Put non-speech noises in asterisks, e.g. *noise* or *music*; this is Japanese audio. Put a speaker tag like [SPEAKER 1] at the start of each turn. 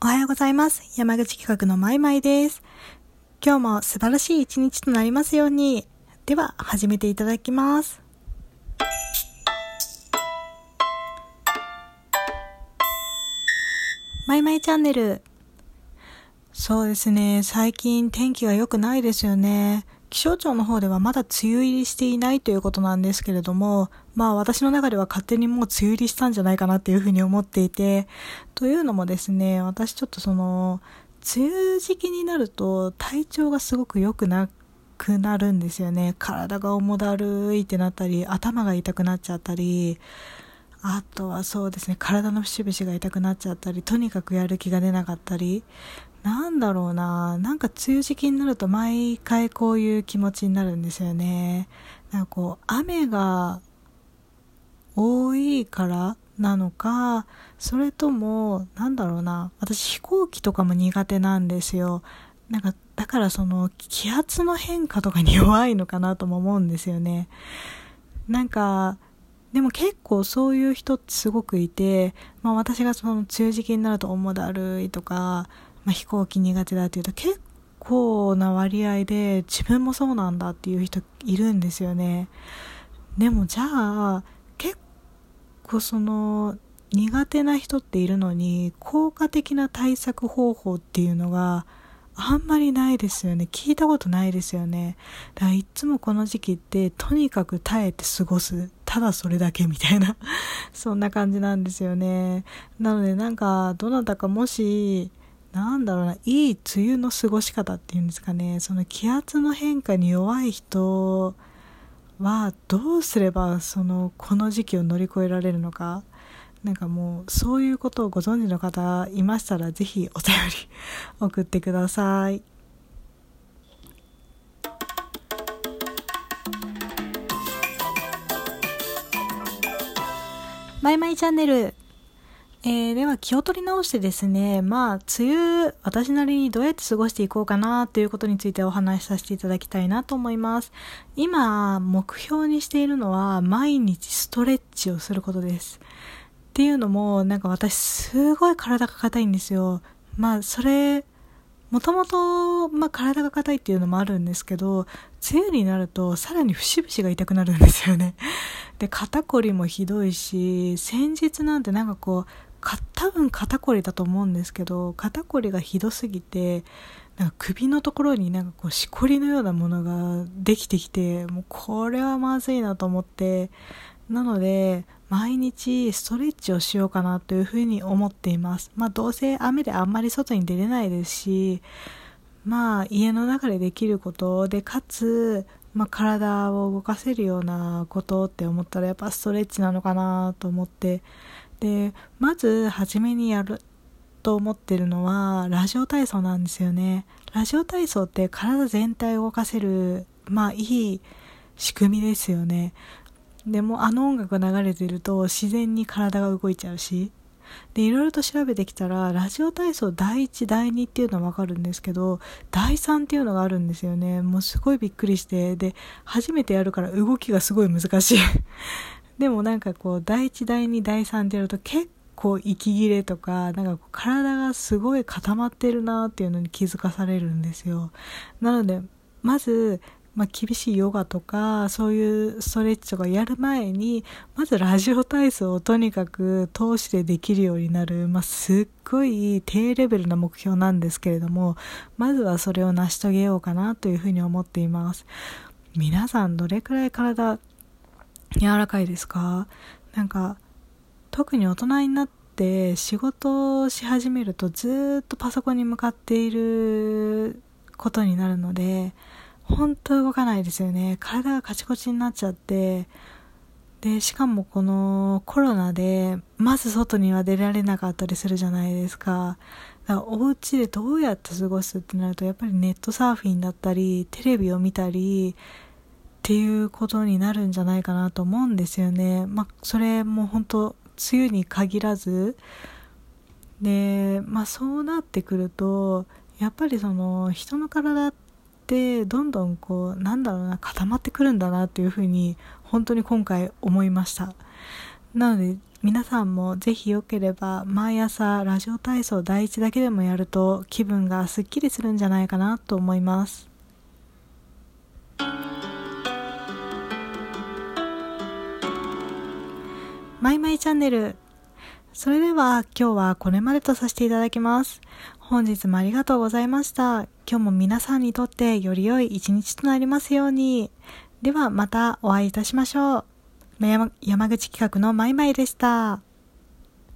[SPEAKER 1] おはようございます。山口企画のまいまいです。今日も素晴らしい一日となりますように。では、始めていただきます。まいまいチャンネル。そうですね。最近天気が良くないですよね。気象庁の方ではまだ梅雨入りしていないということなんですけれども、まあ私の中では勝手にもう梅雨入りしたんじゃないかなっていうふうに思っていて、というのもですね、私ちょっとその、梅雨時期になると体調がすごく良くなくなるんですよね。体が重だるいってなったり、頭が痛くなっちゃったり、あとはそうですね、体の節々が痛くなっちゃったり、とにかくやる気が出なかったり、なんだろうな、なんか梅雨時期になると毎回こういう気持ちになるんですよね。なんかこう、雨が多いからなのか、それとも、なんだろうな、私飛行機とかも苦手なんですよ。なんか、だからその気圧の変化とかに弱いのかなとも思うんですよね。なんか、でも結構そういう人ってすごくいて、まあ私がその梅雨時期になると重だるいとか、まあ、飛行機苦手だっていうと結構な割合で自分もそうなんだっていう人いるんですよね。でもじゃあ結構その苦手な人っているのに効果的な対策方法っていうのがあんまりないですよね。聞いたことないですよね。だからいつもこの時期ってとにかく耐えて過ごす。ただそれだけみたいなそんな感じなんですよね。なのでなんかどなたかもしなんだろうな、いい梅雨の過ごし方っていうんですかね、その気圧の変化に弱い人はどうすればそのこの時期を乗り越えられるのか、なんかもうそういうことをご存知の方いましたらぜひお便り *laughs* 送ってください。マイマイチャンネルえー、では気を取り直してですね、まあ、梅雨、私なりにどうやって過ごしていこうかなということについてお話しさせていただきたいなと思います。今、目標にしているのは、毎日ストレッチをすることです。っていうのも、なんか私、すごい体が硬いんですよ。まあ、それ、もともと、まあ、体が硬いっていうのもあるんですけど、梅雨になるとさらに節々が痛くなるんですよね。で、肩こりもひどいし、先日なんてなんかこう、か多分肩こりだと思うんですけど肩こりがひどすぎてなんか首のところになんかこうしこりのようなものができてきてもうこれはまずいなと思ってなので毎日ストレッチをしようかなというふうに思っています。まあどうせ雨であんまり外に出れないですしまあ家の中でできることでかつまあ、体を動かせるようなことって思ったらやっぱストレッチなのかなと思ってでまず初めにやると思ってるのはラジオ体操なんですよね。ラジオ体操って体全体を動かせるまあいい仕組みですよね。でもあの音楽が流れてると自然に体が動いちゃうし。でいろいろと調べてきたらラジオ体操第1第2っていうのはわかるんですけど第3っていうのがあるんですよね。もうすごいびっくりして。で初めてやるから動きがすごい難しい。でもなんかこう、第1、第2、第3ってやると結構息切れとか、なんか体がすごい固まってるなっていうのに気づかされるんですよ。なので、まず、まあ、厳しいヨガとか、そういうストレッチとかやる前に、まずラジオ体操をとにかく通してできるようになる、まあ、すっごい低レベルな目標なんですけれども、まずはそれを成し遂げようかなというふうに思っています。皆さんどれくらい体柔らかいですか？なんか特に大人になって仕事をし始めるとずっとパソコンに向かっていることになるので本当動かないですよね。体がカチコチになっちゃって。でしかもこのコロナでまず外には出られなかったりするじゃないですか。だからお家でどうやって過ごすってなるとやっぱりネットサーフィンだったりテレビを見たりっていうことになるんじゃないかなと思うんですよね。まあ、それも本当梅雨に限らずで、まあ、そうなってくるとやっぱりその人の体ってどんどんこうなんだろうな固まってくるんだなっていうふうに本当に今回思いました。なので皆さんもぜひよければ毎朝ラジオ体操第一だけでもやると気分がすっきりするんじゃないかなと思います。マイマイチャンネル。それでは今日はこれまでとさせていただきます。本日もありがとうございました。今日も皆さんにとってより良い一日となりますように。ではまたお会いいたしましょう。山口企画のマイマイでした。